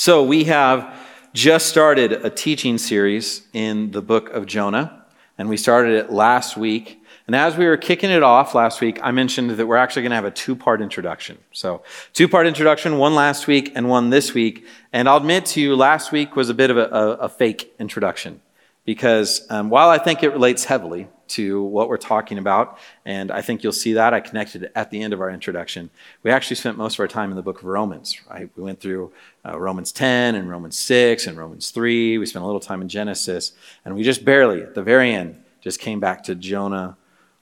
So, we have just started a teaching series in the book of Jonah, and we started it last week. And as we were kicking it off last week, I mentioned that we're actually going to have a two part introduction. So, two part introduction, one last week and one this week. And I'll admit to you, last week was a bit of a, a, a fake introduction because um, while I think it relates heavily to what we're talking about. And I think you'll see that. I connected at the end of our introduction. We actually spent most of our time in the book of Romans, right? We went through uh, Romans 10 and Romans 6 and Romans 3. We spent a little time in Genesis. And we just barely, at the very end, just came back to Jonah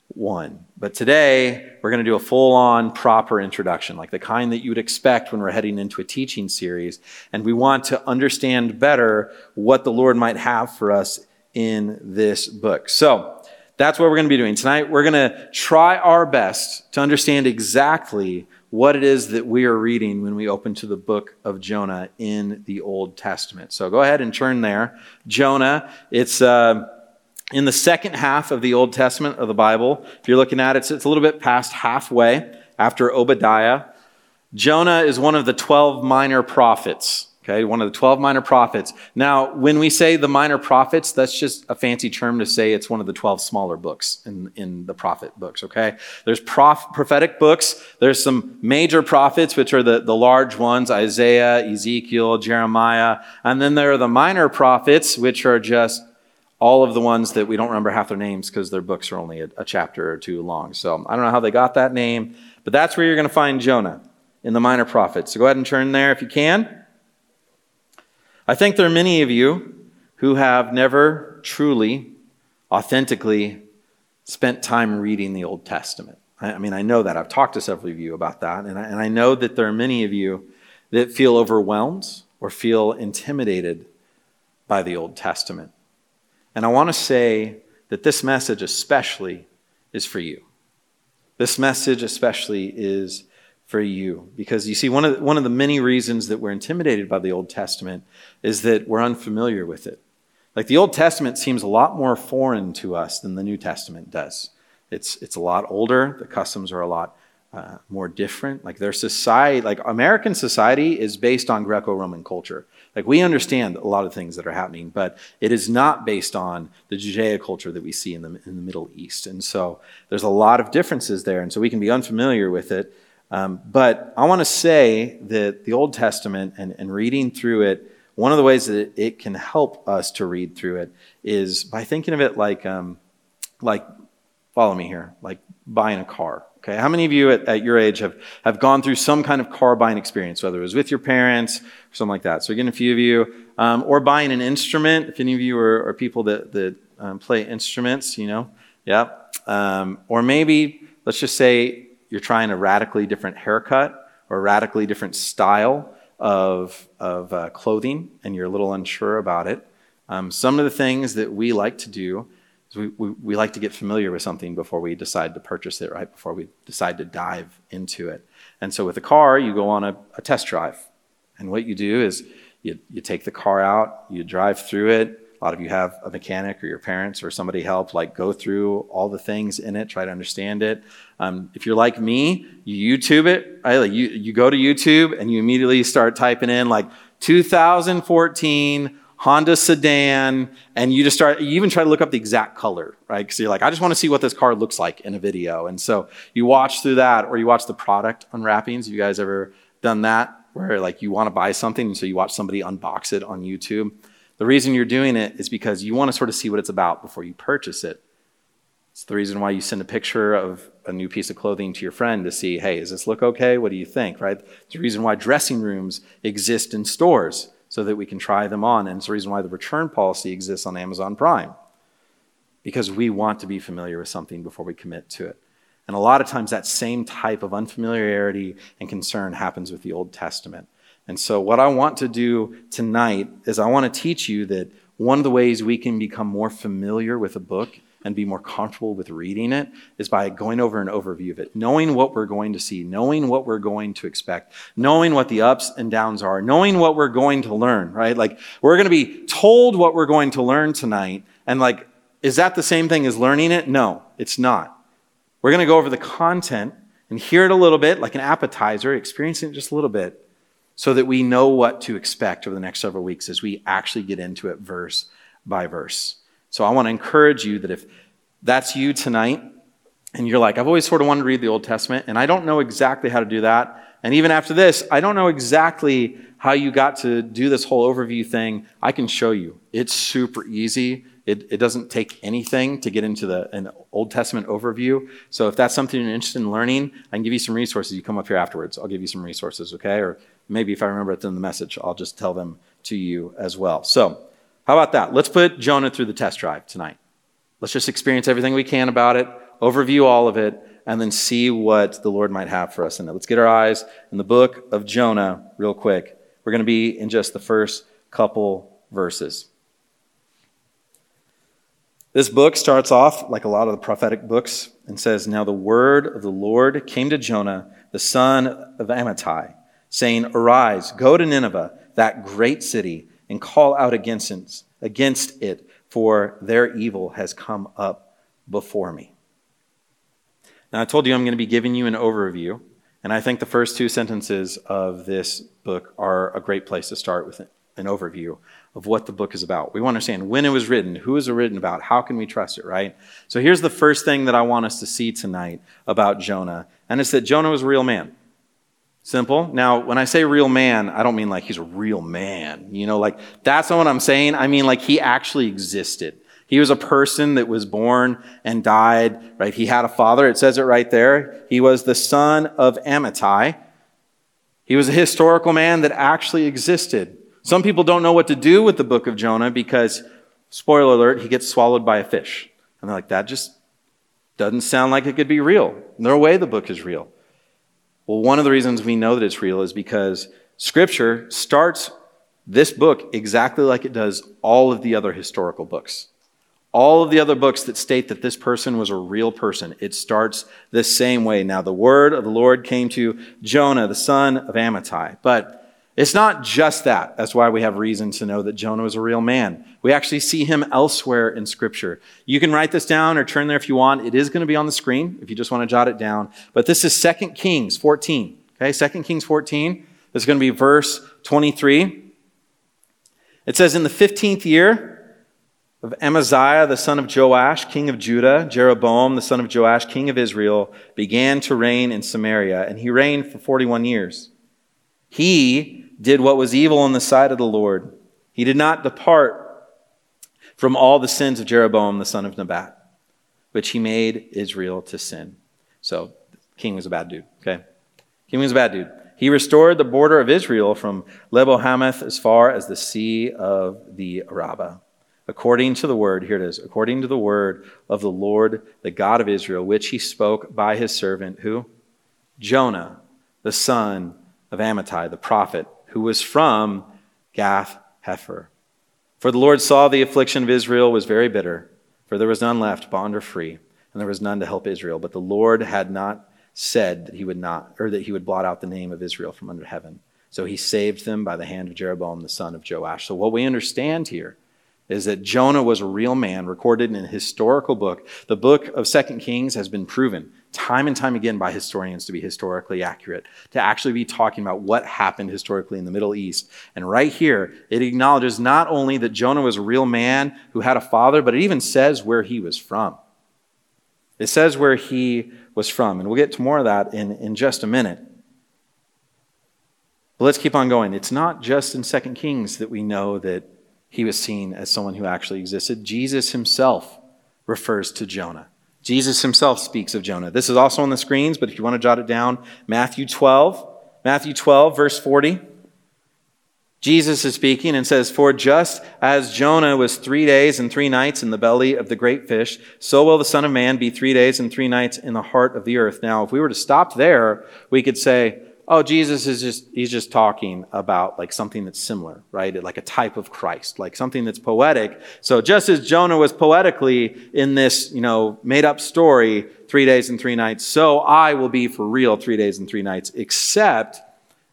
1. But today, we're going to do a full on, proper introduction, like the kind that you would expect when we're heading into a teaching series. And we want to understand better what the Lord might have for us in this book. So, that's what we're going to be doing. Tonight, we're going to try our best to understand exactly what it is that we are reading when we open to the book of Jonah in the Old Testament. So go ahead and turn there. Jonah, it's uh, in the second half of the Old Testament of the Bible. If you're looking at it, it's, it's a little bit past halfway after Obadiah. Jonah is one of the 12 minor prophets. Okay, one of the 12 minor prophets. Now, when we say the minor prophets, that's just a fancy term to say it's one of the 12 smaller books in, in the prophet books, okay? There's prof, prophetic books, there's some major prophets, which are the, the large ones Isaiah, Ezekiel, Jeremiah, and then there are the minor prophets, which are just all of the ones that we don't remember half their names because their books are only a, a chapter or two long. So I don't know how they got that name, but that's where you're going to find Jonah in the minor prophets. So go ahead and turn there if you can. I think there are many of you who have never truly, authentically spent time reading the Old Testament. I, mean, I know that. I've talked to several of you about that. And I, and I know that there are many of you that feel overwhelmed or feel intimidated by the Old Testament. And I want to say that this message, especially, is for you. This message, especially, is for you. Because you see, one of, the, one of the many reasons that we're intimidated by the Old Testament is that we're unfamiliar with it. Like the Old Testament seems a lot more foreign to us than the New Testament does. It's, it's a lot older, the customs are a lot uh, more different. Like their society, like American society is based on Greco Roman culture. Like we understand a lot of things that are happening, but it is not based on the Judaic culture that we see in the, in the Middle East. And so there's a lot of differences there. And so we can be unfamiliar with it. Um, but I want to say that the Old Testament and, and reading through it, one of the ways that it can help us to read through it is by thinking of it like, um, like follow me here, like buying a car. Okay, how many of you at, at, your age have, have gone through some kind of car buying experience, whether it was with your parents or something like that? So, again, a few of you, um, or buying an instrument. If any of you are, are people that, that um, play instruments, you know, yeah. Um, or maybe, let's just say, you're trying a radically different haircut or a radically different style of, of uh, clothing and you're a little unsure about it, um, some of the things that we like to do is we, we, we, like to get familiar with something before we decide to purchase it, right? Before we decide to dive into it. And so with a car, you go on a, a test drive. And what you do is you, you take the car out, you drive through it, lot of you have a mechanic or your parents or somebody help like go through all the things in it, try to understand it. Um, if you're like me, you YouTube it. Right? Like you, you go to YouTube and you immediately start typing in like 2014 Honda sedan, and you just start, you even try to look up the exact color, right? Because you're like, I just want to see what this car looks like in a video. And so you watch through that, or you watch the product unwrappings. Have you guys ever done that? Where like you want to buy something, and so you watch somebody unbox it on YouTube. The reason you're doing it is because you want to sort of see what it's about before you purchase it. It's the reason why you send a picture of a new piece of clothing to your friend to see, hey, does this look okay? What do you think, right? It's the reason why dressing rooms exist in stores so that we can try them on. And it's the reason why the return policy exists on Amazon Prime because we want to be familiar with something before we commit to it. And a lot of times that same type of unfamiliarity and concern happens with the Old Testament. And so, what I want to do tonight is I want to teach you that one of the ways we can become more familiar with a book and be more comfortable with reading it is by going over an overview of it, knowing what we're going to see, knowing what we're going to expect, knowing what the ups and downs are, knowing what we're going to learn, right? Like, we're going to be told what we're going to learn tonight. And, like, is that the same thing as learning it? No, it's not. We're going to go over the content and hear it a little bit, like an appetizer, experiencing it just a little bit. So that we know what to expect over the next several weeks as we actually get into it verse by verse. So I want to encourage you that if that's you tonight, and you're like, I've always sort of wanted to read the Old Testament, and I don't know exactly how to do that. And even after this, I don't know exactly how you got to do this whole overview thing. I can show you. It's super easy. It, it doesn't take anything to get into the, an Old Testament overview. So if that's something you're interested in learning, I can give you some resources. You come up here afterwards. I'll give you some resources, okay? Or maybe if I remember it in the message, I'll just tell them to you as well. So how about that? Let's put Jonah through the test drive tonight. Let's just experience everything we can about it, overview all of it, and then see what the Lord might have for us in it. Let's get our eyes in the book of Jonah real quick. We're going to be in just the first couple verses. This book starts off like a lot of the prophetic books and says, Now the word of the Lord came to Jonah, the son of Amittai, saying, Arise, go to Nineveh, that great city, and call out against it, against it, for their evil has come up before me. Now, I told you I'm going to be giving you an overview, and I think the first two sentences of this book are a great place to start with an overview of what the book is about. We want to understand when it was written, who was it written about, how can we trust it, right? So here's the first thing that I want us to see tonight about Jonah, and it's that Jonah was a real man. Simple. Now, when I say real man, I don't mean like he's a real man. You know, like that's not what I'm saying. I mean like he actually existed. He was a person that was born and died, right? He had a father. It says it right there. He was the son of Amittai. He was a historical man that actually existed. Some people don't know what to do with the book of Jonah because, spoiler alert, he gets swallowed by a fish. And they're like, that just doesn't sound like it could be real. No way the book is real. Well, one of the reasons we know that it's real is because Scripture starts this book exactly like it does all of the other historical books. All of the other books that state that this person was a real person, it starts the same way. Now, the word of the Lord came to Jonah, the son of Amittai. But it's not just that. That's why we have reason to know that Jonah was a real man. We actually see him elsewhere in Scripture. You can write this down or turn there if you want. It is going to be on the screen if you just want to jot it down. But this is 2 Kings 14. Okay, 2 Kings 14. This is going to be verse 23. It says, In the 15th year of Amaziah, the son of Joash, king of Judah, Jeroboam, the son of Joash, king of Israel, began to reign in Samaria, and he reigned for 41 years. He did what was evil in the sight of the Lord. He did not depart from all the sins of Jeroboam the son of Nebat, which he made Israel to sin. So, king was a bad dude, okay? King was a bad dude. He restored the border of Israel from Lebo Hamath as far as the sea of the Araba. According to the word, here it is, according to the word of the Lord, the God of Israel, which he spoke by his servant, who? Jonah, the son of Amittai, the prophet, who was from Gath Hepher. For the Lord saw the affliction of Israel was very bitter, for there was none left, bond or free, and there was none to help Israel. But the Lord had not said that he would not, or that he would blot out the name of Israel from under heaven. So he saved them by the hand of Jeroboam the son of Joash. So what we understand here is that Jonah was a real man recorded in a historical book. The book of Second Kings has been proven time and time again by historians to be historically accurate, to actually be talking about what happened historically in the Middle East. And right here, it acknowledges not only that Jonah was a real man who had a father, but it even says where he was from. It says where he was from. And we'll get to more of that in, in just a minute. But let's keep on going. It's not just in Second Kings that we know that he was seen as someone who actually existed. Jesus himself refers to Jonah. Jesus himself speaks of Jonah. This is also on the screens, but if you want to jot it down, Matthew 12, Matthew 12, verse 40. Jesus is speaking and says, For just as Jonah was three days and three nights in the belly of the great fish, so will the Son of Man be three days and three nights in the heart of the earth. Now, if we were to stop there, we could say, oh, Jesus is just, he's just talking about like something that's similar, right? Like a type of Christ, like something that's poetic. So just as Jonah was poetically in this, you know, made up story, three days and three nights, so I will be for real three days and three nights, except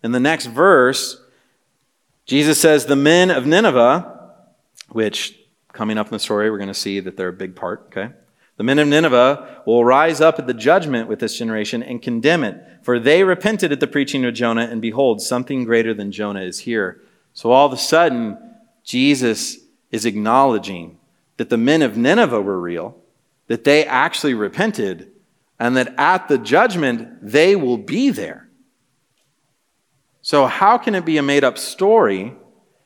in the next verse, Jesus says, the men of Nineveh, which coming up in the story, we're going to see that they're a big part, okay? The men of Nineveh will rise up at the judgment with this generation and condemn it, for they repented at the preaching of Jonah, and behold, something greater than Jonah is here. So all of a sudden, Jesus is acknowledging that the men of Nineveh were real, that they actually repented, and that at the judgment, they will be there. So, how can it be a made up story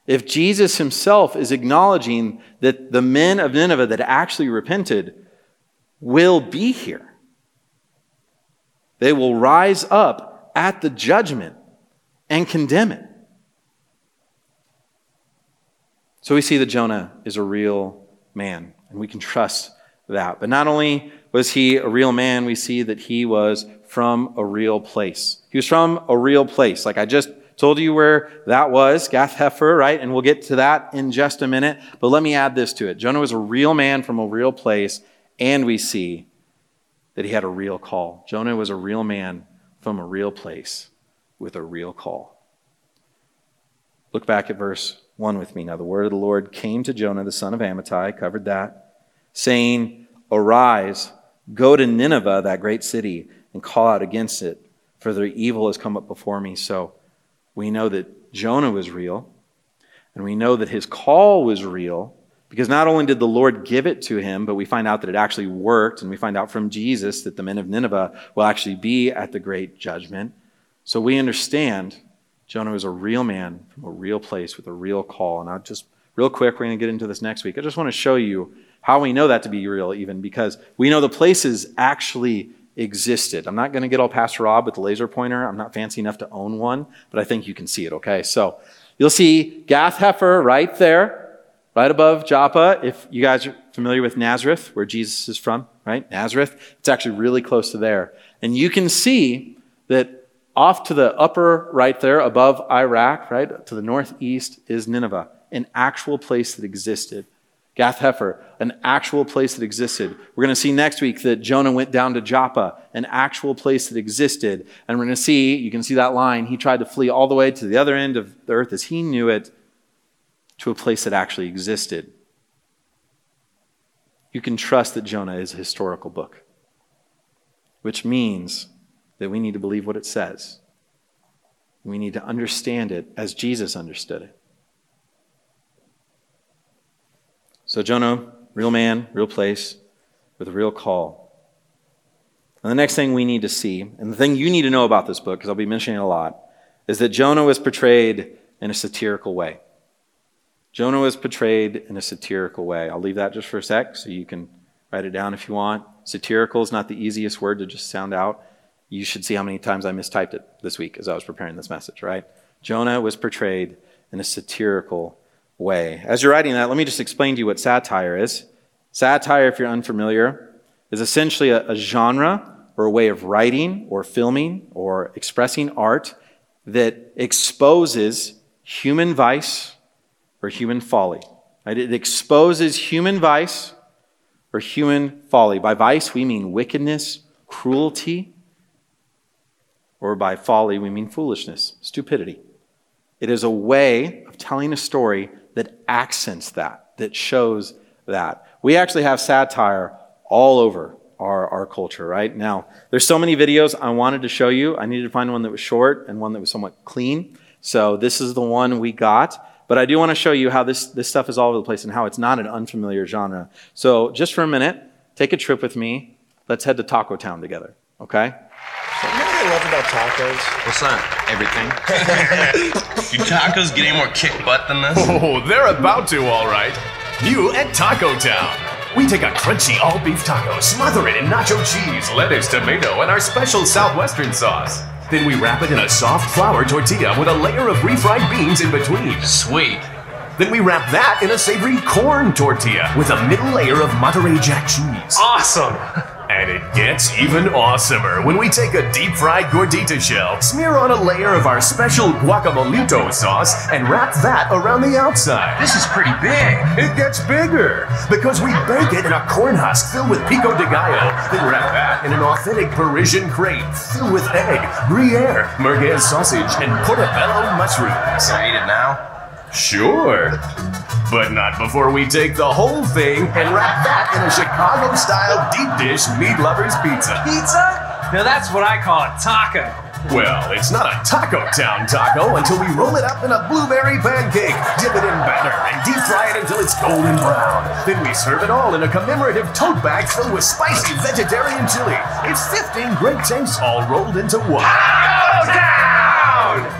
if Jesus himself is acknowledging that the men of Nineveh that actually repented will be here? They will rise up at the judgment and condemn it. So we see that Jonah is a real man, and we can trust that. But not only was he a real man, we see that he was from a real place. He was from a real place. Like I just told you where that was, Gath Hepher, right? And we'll get to that in just a minute. But let me add this to it. Jonah was a real man from a real place, and we see that he had a real call. Jonah was a real man from a real place with a real call. Look back at verse 1 with me. Now, the word of the Lord came to Jonah, the son of Amittai, covered that, saying, Arise, go to Nineveh, that great city, and call out against it, for their evil has come up before me. So we know that Jonah was real, and we know that his call was real, because not only did the Lord give it to him, but we find out that it actually worked, and we find out from Jesus that the men of Nineveh will actually be at the great judgment. So we understand Jonah was a real man from a real place with a real call. And I just, real quick, we're going to get into this next week. I just want to show you how we know that to be real, even because we know the places actually existed. I'm not going to get all Pastor Rob with the laser pointer. I'm not fancy enough to own one, but I think you can see it, okay? So you'll see Gath Hepher right there, right above Joppa. If you guys are familiar with Nazareth, where Jesus is from, right? Nazareth, it's actually really close to there. And you can see that off to the upper right there, above Iraq, right, to the northeast is Nineveh, an actual place that existed. Gath Hepher, an actual place that existed. We're going to see next week that Jonah went down to Joppa, an actual place that existed. And we're going to see, you can see that line, he tried to flee all the way to the other end of the earth as he knew it, to a place that actually existed. You can trust that Jonah is a historical book, which means that we need to believe what it says. We need to understand it as Jesus understood it. So, Jonah, real man, real place, with a real call. And the next thing we need to see, and the thing you need to know about this book, because I'll be mentioning it a lot, is that Jonah was portrayed in a satirical way. Jonah was portrayed in a satirical way. I'll leave that just for a sec so you can write it down if you want. Satirical is not the easiest word to just sound out. You should see how many times I mistyped it this week as I was preparing this message, right? Jonah was portrayed in a satirical way. As you're writing that, let me just explain to you what satire is. Satire, if you're unfamiliar, is essentially a, a genre or a way of writing or filming or expressing art that exposes human vice or human folly. Right? It exposes human vice or human folly. By vice, we mean wickedness, cruelty, or by folly, we mean foolishness, stupidity. It is a way of telling a story that accents that, that shows that. We actually have satire all over our, our culture, right? Now, there's so many videos I wanted to show you. I needed to find one that was short and one that was somewhat clean. So this is the one we got. But I do want to show you how this, this stuff is all over the place and how it's not an unfamiliar genre. So just for a minute, take a trip with me. Let's head to Taco Town together, okay? You know what I love about tacos? What's that? Everything. Do tacos get any more kick butt than this? Oh, they're about to, all right. New at Taco Town. We take a crunchy all beef taco, smother it in nacho cheese, lettuce, tomato, and our special southwestern sauce. Then we wrap it in a soft flour tortilla with a layer of refried beans in between. Sweet. Then we wrap that in a savory corn tortilla with a middle layer of Monterey Jack cheese. Awesome! Gets even awesomer when we take a deep fried gordita shell, smear on a layer of our special guacamolito sauce, and wrap that around the outside. This is pretty big. It gets bigger because we bake it in a corn husk filled with pico de gallo, then wrap that in an authentic Parisian crepe filled with egg, Gruyere, merguez sausage, and portobello mushrooms. Can I eat it now? Sure. But not before we take the whole thing and wrap that in a Chicago style deep dish meat lovers pizza. Pizza? Now that's what I call a taco. Well, it's not a Taco Town taco until we roll it up in a blueberry pancake, dip it in batter, and deep fry it until it's golden brown. Then we serve it all in a commemorative tote bag filled with spicy vegetarian chili. It's 15 great tastes all rolled into one. Taco Town!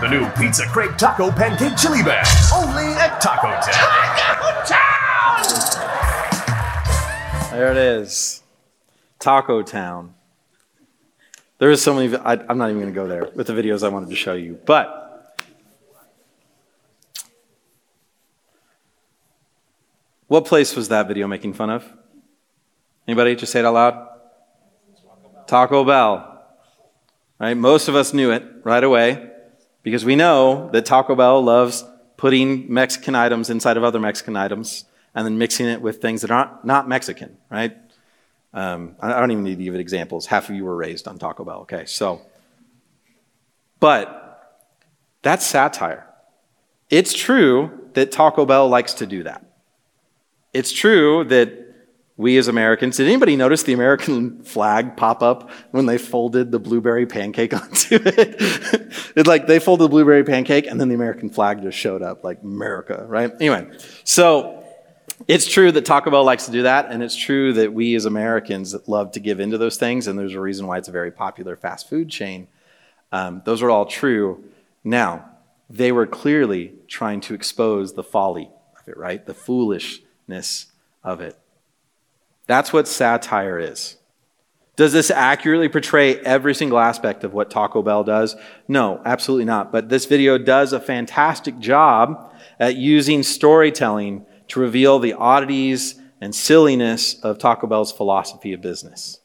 The new pizza crepe taco pancake chili bag, only at Taco Town. Taco Town! There it is. Taco Town. There is so many, I, I'm not even going to go there with the videos I wanted to show you. But what place was that video making fun of? Anybody? Just say it out loud. Taco Bell. Right? Most of us knew it right away because we know that Taco Bell loves putting Mexican items inside of other Mexican items and then mixing it with things that aren't not Mexican, right? Um, I don't even need to give it examples. Half of you were raised on Taco Bell, okay? So, but that's satire. It's true that Taco Bell likes to do that. It's true that we as Americans, did anybody notice the American flag pop up when they folded the blueberry pancake onto it? like they folded the blueberry pancake and then the American flag just showed up, like America, right? Anyway, so it's true that Taco Bell likes to do that, and it's true that we as Americans love to give into those things, and there's a reason why it's a very popular fast food chain. Um, those are all true. Now, they were clearly trying to expose the folly of it, right? The foolishness of it. That's what satire is. Does this accurately portray every single aspect of what Taco Bell does? No, absolutely not. But this video does a fantastic job at using storytelling to reveal the oddities and silliness of Taco Bell's philosophy of business,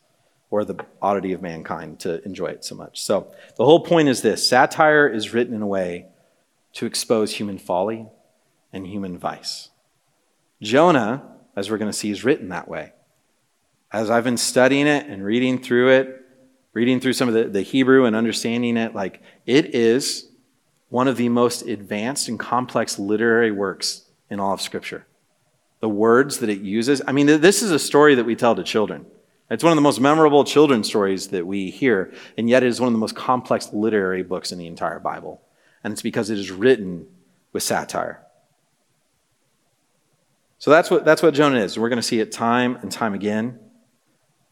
or the oddity of mankind to enjoy it so much. So, the whole point is this satire is written in a way to expose human folly and human vice. Jonah, as we're going to see, is written that way as I've been studying it and reading through it, reading through some of the, the Hebrew and understanding it, like it is one of the most advanced and complex literary works in all of Scripture. The words that it uses, I mean, this is a story that we tell to children. It's one of the most memorable children's stories that we hear, and yet it is one of the most complex literary books in the entire Bible. And it's because it is written with satire. So that's what, that's what Jonah is. We're going to see it time and time again.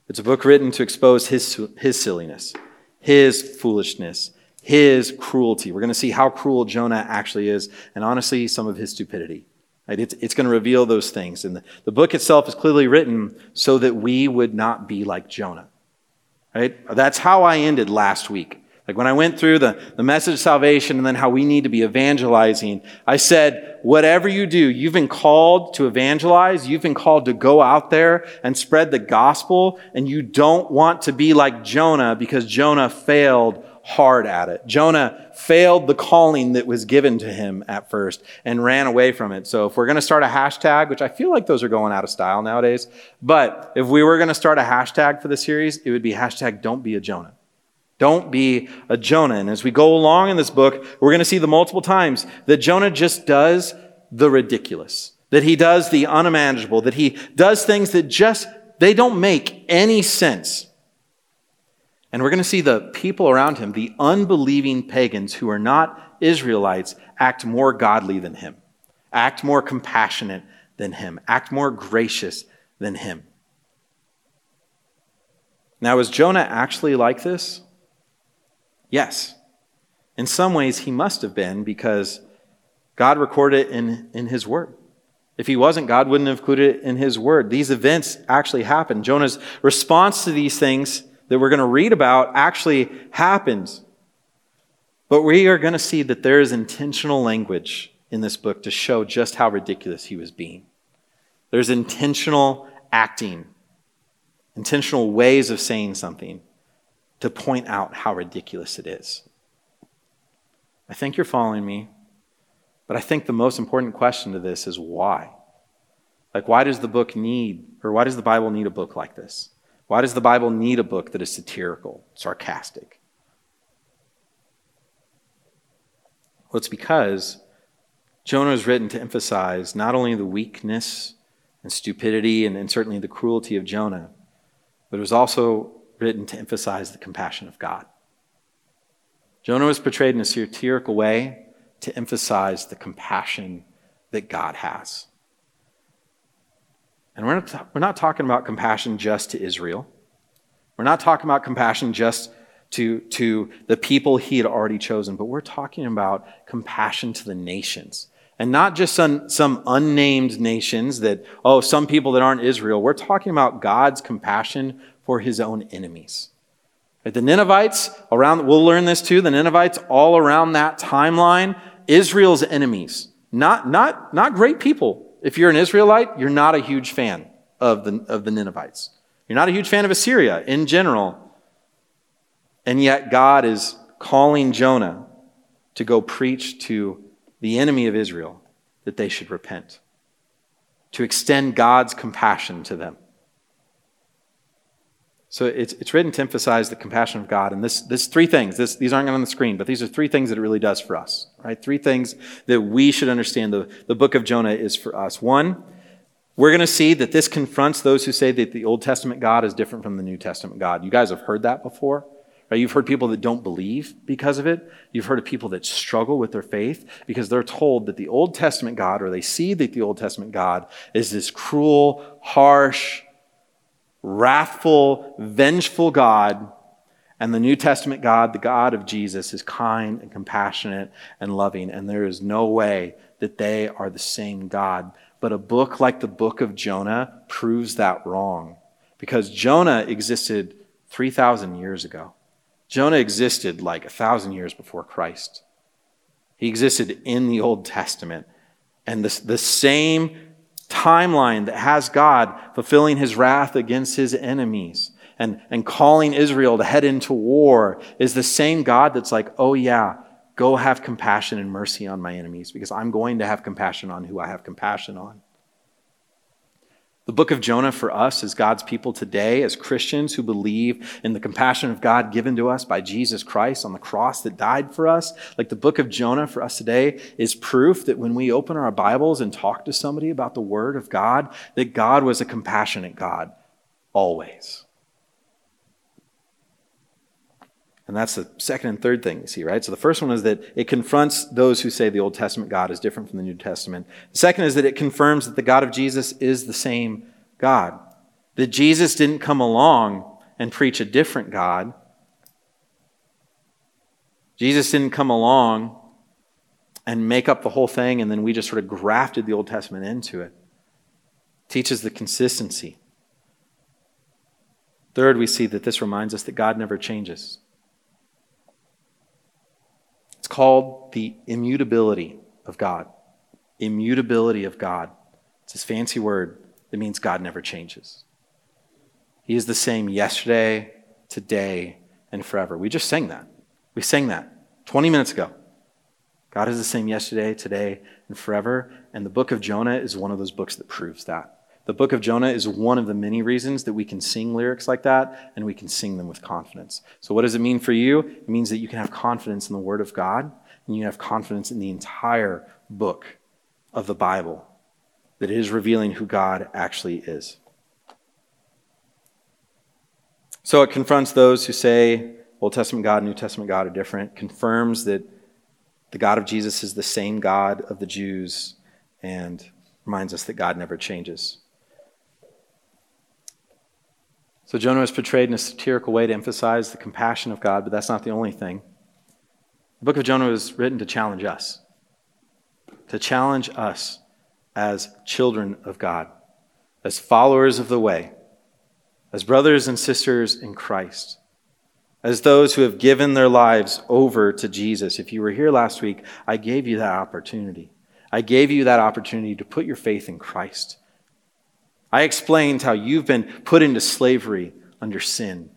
It's a book written to expose his, his silliness, his foolishness, his cruelty. We're going to see how cruel Jonah actually is, and honestly, some of his stupidity. It's, it's going to reveal those things. And the, the book itself is clearly written so that we would not be like Jonah. Right? That's how I ended last week. Like when I went through the, the message of salvation and then how we need to be evangelizing, I said, whatever you do, you've been called to evangelize. You've been called to go out there and spread the gospel. And you don't want to be like Jonah because Jonah failed hard at it. Jonah failed the calling that was given to him at first and ran away from it. So if we're going to start a hashtag, which I feel like those are going out of style nowadays, but if we were going to start a hashtag for the series, it would be hashtag don't be a Jonah. Don't be a Jonah. And as we go along in this book, we're going to see the multiple times that Jonah just does the ridiculous, that he does the unimaginable, that he does things that just, they don't make any sense. And we're going to see the people around him, the unbelieving pagans who are not Israelites, act more godly than him, act more compassionate than him, act more gracious than him. Now, is Jonah actually like this? Yes. In some ways, he must have been because God recorded it in, in his word. If he wasn't, God wouldn't have included it in his word. These events actually happened. Jonah's response to these things that we're going to read about actually happens. But we are going to see that there is intentional language in this book to show just how ridiculous he was being. There's intentional acting, intentional ways of saying something to point out how ridiculous it is. I think you're following me, but I think the most important question to this is why? Like, why does the book need, or why does the Bible need a book like this? Why does the Bible need a book that is satirical, sarcastic? Well, it's because Jonah was written to emphasize not only the weakness and stupidity and, and certainly the cruelty of Jonah, but it was also written to emphasize the compassion of God. Jonah was portrayed in a satirical way to emphasize the compassion that God has. And we're not, we're not talking about compassion just to Israel. We're not talking about compassion just to, to the people he had already chosen, but we're talking about compassion to the nations. And not just some, some unnamed nations that, oh, some people that aren't Israel. We're talking about God's compassion for his own enemies. The Ninevites around, we'll learn this too, the Ninevites all around that timeline, Israel's enemies. Not, not, not great people. If you're an Israelite, you're not a huge fan of the, of the Ninevites. You're not a huge fan of Assyria in general. And yet God is calling Jonah to go preach to the enemy of Israel that they should repent, to extend God's compassion to them. So it's, it's written to emphasize the compassion of God. And this, this three things, this, these aren't on the screen, but these are three things that it really does for us, right? Three things that we should understand the, the book of Jonah is for us. One, we're going to see that this confronts those who say that the Old Testament God is different from the New Testament God. You guys have heard that before. Right? You've heard people that don't believe because of it. You've heard of people that struggle with their faith because they're told that the Old Testament God, or they see that the Old Testament God is this cruel, harsh, wrathful, vengeful God. And the New Testament God, the God of Jesus, is kind and compassionate and loving. And there is no way that they are the same God. But a book like the book of Jonah proves that wrong. Because Jonah existed 3,000 years ago. Jonah existed like a thousand years before Christ. He existed in the Old Testament. And the, the same timeline that has God fulfilling his wrath against his enemies and, and calling Israel to head into war is the same God that's like, oh, yeah, go have compassion and mercy on my enemies because I'm going to have compassion on who I have compassion on. The book of Jonah for us as God's people today, as Christians who believe in the compassion of God given to us by Jesus Christ on the cross that died for us, like the book of Jonah for us today is proof that when we open our Bibles and talk to somebody about the Word of God, that God was a compassionate God always. And that's the second and third thing you see, right? So the first one is that it confronts those who say the Old Testament God is different from the New Testament. The second is that it confirms that the God of Jesus is the same God. That Jesus didn't come along and preach a different God. Jesus didn't come along and make up the whole thing and then we just sort of grafted the Old Testament into it. teaches the consistency. Third, we see that this reminds us that God never changes called the immutability of God. Immutability of God. It's this fancy word that means God never changes. He is the same yesterday, today, and forever. We just sang that. We sang that 20 minutes ago. God is the same yesterday, today, and forever. And the book of Jonah is one of those books that proves that. The book of Jonah is one of the many reasons that we can sing lyrics like that and we can sing them with confidence. So, what does it mean for you? It means that you can have confidence in the Word of God and you have confidence in the entire book of the Bible that it is revealing who God actually is. So, it confronts those who say Old Testament God and New Testament God are different, confirms that the God of Jesus is the same God of the Jews, and reminds us that God never changes. So Jonah is portrayed in a satirical way to emphasize the compassion of God, but that's not the only thing. The book of Jonah was written to challenge us, to challenge us as children of God, as followers of the way, as brothers and sisters in Christ, as those who have given their lives over to Jesus. If you were here last week, I gave you that opportunity. I gave you that opportunity to put your faith in Christ I explained how you've been put into slavery under sin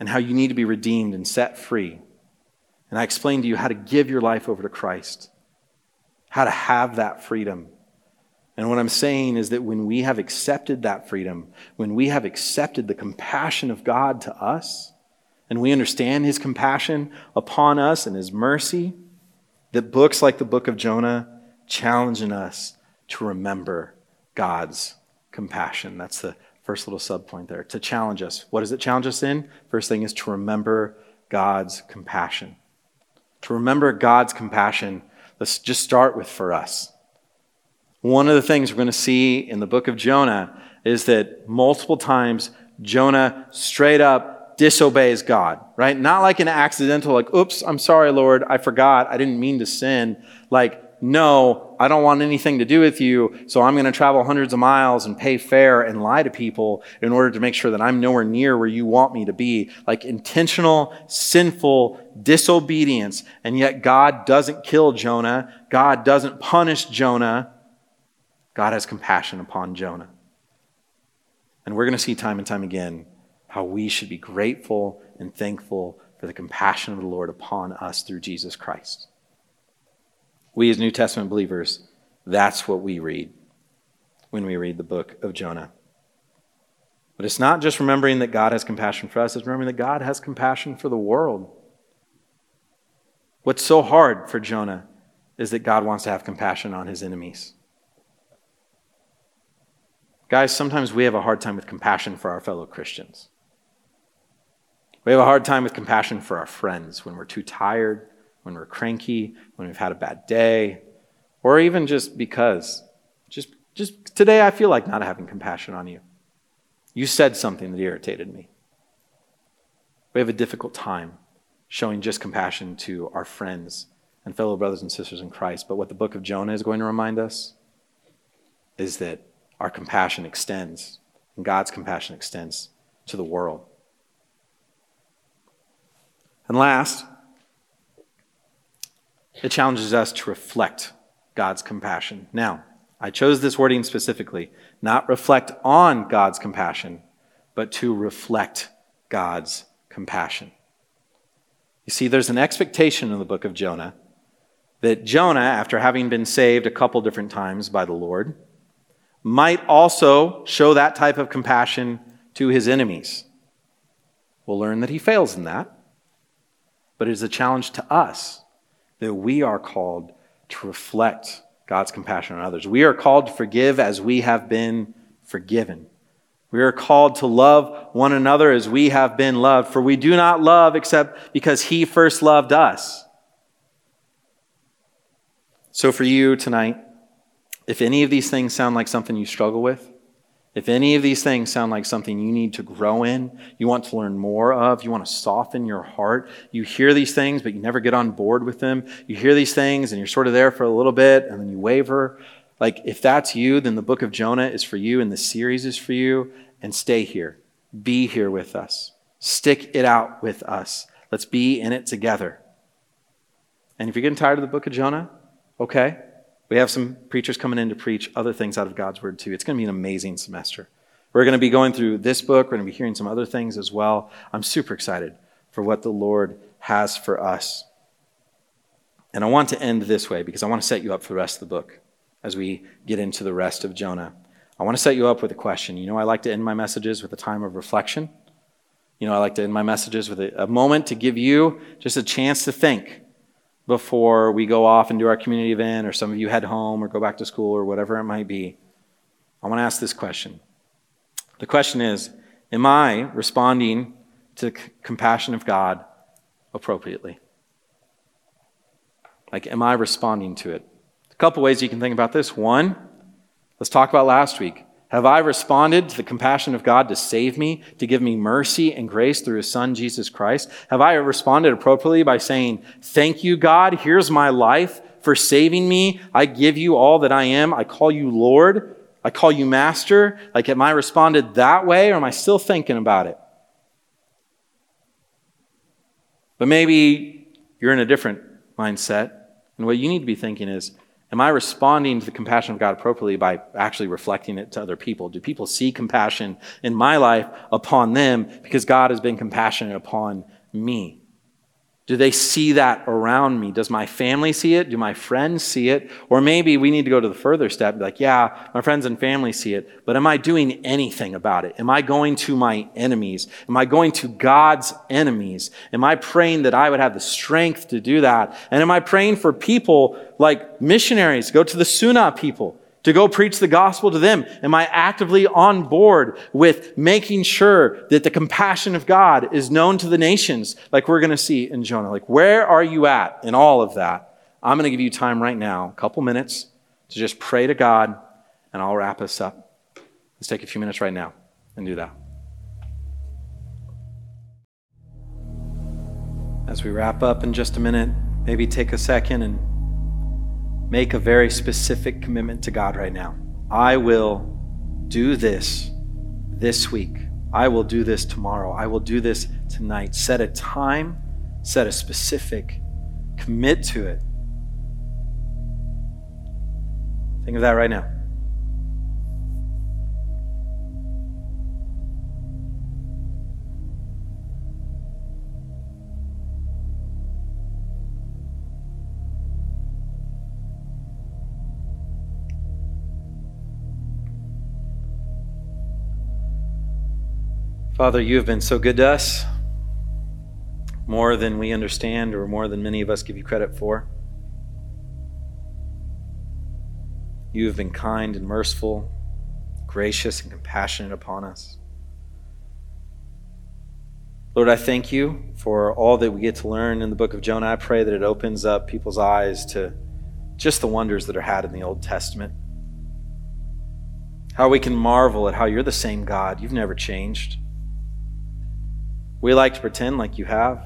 and how you need to be redeemed and set free. And I explained to you how to give your life over to Christ, how to have that freedom. And what I'm saying is that when we have accepted that freedom, when we have accepted the compassion of God to us, and we understand his compassion upon us and his mercy, that books like the book of Jonah challenging us to remember God's compassion. That's the first little subpoint there. To challenge us. What does it challenge us in? First thing is to remember God's compassion. To remember God's compassion, let's just start with for us. One of the things we're going to see in the book of Jonah is that multiple times Jonah straight up disobeys God, right? Not like an accidental, like, oops, I'm sorry, Lord, I forgot, I didn't mean to sin. Like, no, I don't want anything to do with you, so I'm going to travel hundreds of miles and pay fare and lie to people in order to make sure that I'm nowhere near where you want me to be. Like intentional, sinful disobedience. And yet God doesn't kill Jonah. God doesn't punish Jonah. God has compassion upon Jonah. And we're going to see time and time again how we should be grateful and thankful for the compassion of the Lord upon us through Jesus Christ. We, as New Testament believers, that's what we read when we read the book of Jonah. But it's not just remembering that God has compassion for us, it's remembering that God has compassion for the world. What's so hard for Jonah is that God wants to have compassion on his enemies. Guys, sometimes we have a hard time with compassion for our fellow Christians. We have a hard time with compassion for our friends when we're too tired when we're cranky, when we've had a bad day, or even just because. Just, just today, I feel like not having compassion on you. You said something that irritated me. We have a difficult time showing just compassion to our friends and fellow brothers and sisters in Christ. But what the book of Jonah is going to remind us is that our compassion extends, and God's compassion extends to the world. And last, it challenges us to reflect God's compassion. Now, I chose this wording specifically, not reflect on God's compassion, but to reflect God's compassion. You see, there's an expectation in the book of Jonah that Jonah, after having been saved a couple different times by the Lord, might also show that type of compassion to his enemies. We'll learn that he fails in that, but it is a challenge to us that we are called to reflect God's compassion on others. We are called to forgive as we have been forgiven. We are called to love one another as we have been loved, for we do not love except because He first loved us. So, for you tonight, if any of these things sound like something you struggle with, if any of these things sound like something you need to grow in, you want to learn more of, you want to soften your heart, you hear these things, but you never get on board with them. You hear these things and you're sort of there for a little bit and then you waver. Like, if that's you, then the book of Jonah is for you and the series is for you. And stay here. Be here with us. Stick it out with us. Let's be in it together. And if you're getting tired of the book of Jonah, okay, we have some preachers coming in to preach other things out of God's Word, too. It's going to be an amazing semester. We're going to be going through this book. We're going to be hearing some other things as well. I'm super excited for what the Lord has for us. And I want to end this way because I want to set you up for the rest of the book as we get into the rest of Jonah. I want to set you up with a question. You know, I like to end my messages with a time of reflection. You know, I like to end my messages with a, a moment to give you just a chance to think before we go off and do our community event, or some of you head home or go back to school or whatever it might be, I want to ask this question. The question is Am I responding to the compassion of God appropriately? Like, am I responding to it? A couple ways you can think about this. One, let's talk about last week. Have I responded to the compassion of God to save me, to give me mercy and grace through his son, Jesus Christ? Have I responded appropriately by saying, Thank you, God. Here's my life for saving me. I give you all that I am. I call you Lord. I call you Master. Like, am I responded that way or am I still thinking about it? But maybe you're in a different mindset. And what you need to be thinking is, Am I responding to the compassion of God appropriately by actually reflecting it to other people? Do people see compassion in my life upon them because God has been compassionate upon me? Do they see that around me? Does my family see it? Do my friends see it? Or maybe we need to go to the further step, like, yeah, my friends and family see it, but am I doing anything about it? Am I going to my enemies? Am I going to God's enemies? Am I praying that I would have the strength to do that? And am I praying for people like missionaries, go to the Suna people? To go preach the gospel to them? Am I actively on board with making sure that the compassion of God is known to the nations, like we're going to see in Jonah? Like, where are you at in all of that? I'm going to give you time right now, a couple minutes, to just pray to God, and I'll wrap us up. Let's take a few minutes right now and do that. As we wrap up in just a minute, maybe take a second and make a very specific commitment to God right now. I will do this this week. I will do this tomorrow. I will do this tonight. Set a time, set a specific, commit to it. Think of that right now. Father, you have been so good to us, more than we understand or more than many of us give you credit for. You have been kind and merciful, gracious and compassionate upon us. Lord, I thank you for all that we get to learn in the book of Jonah. I pray that it opens up people's eyes to just the wonders that are had in the Old Testament. How we can marvel at how you're the same God. You've never changed. We like to pretend like you have.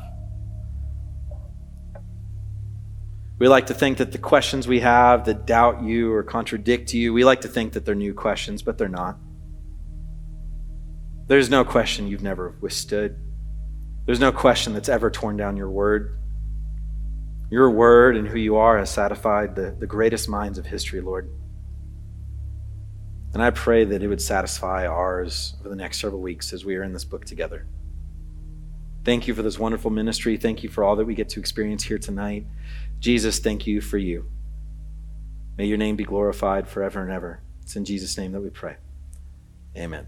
We like to think that the questions we have that doubt you or contradict you, we like to think that they're new questions, but they're not. There's no question you've never withstood. There's no question that's ever torn down your word. Your word and who you are has satisfied the, the greatest minds of history, Lord. And I pray that it would satisfy ours over the next several weeks as we are in this book together. Thank you for this wonderful ministry. Thank you for all that we get to experience here tonight. Jesus, thank you for you. May your name be glorified forever and ever. It's in Jesus' name that we pray. Amen.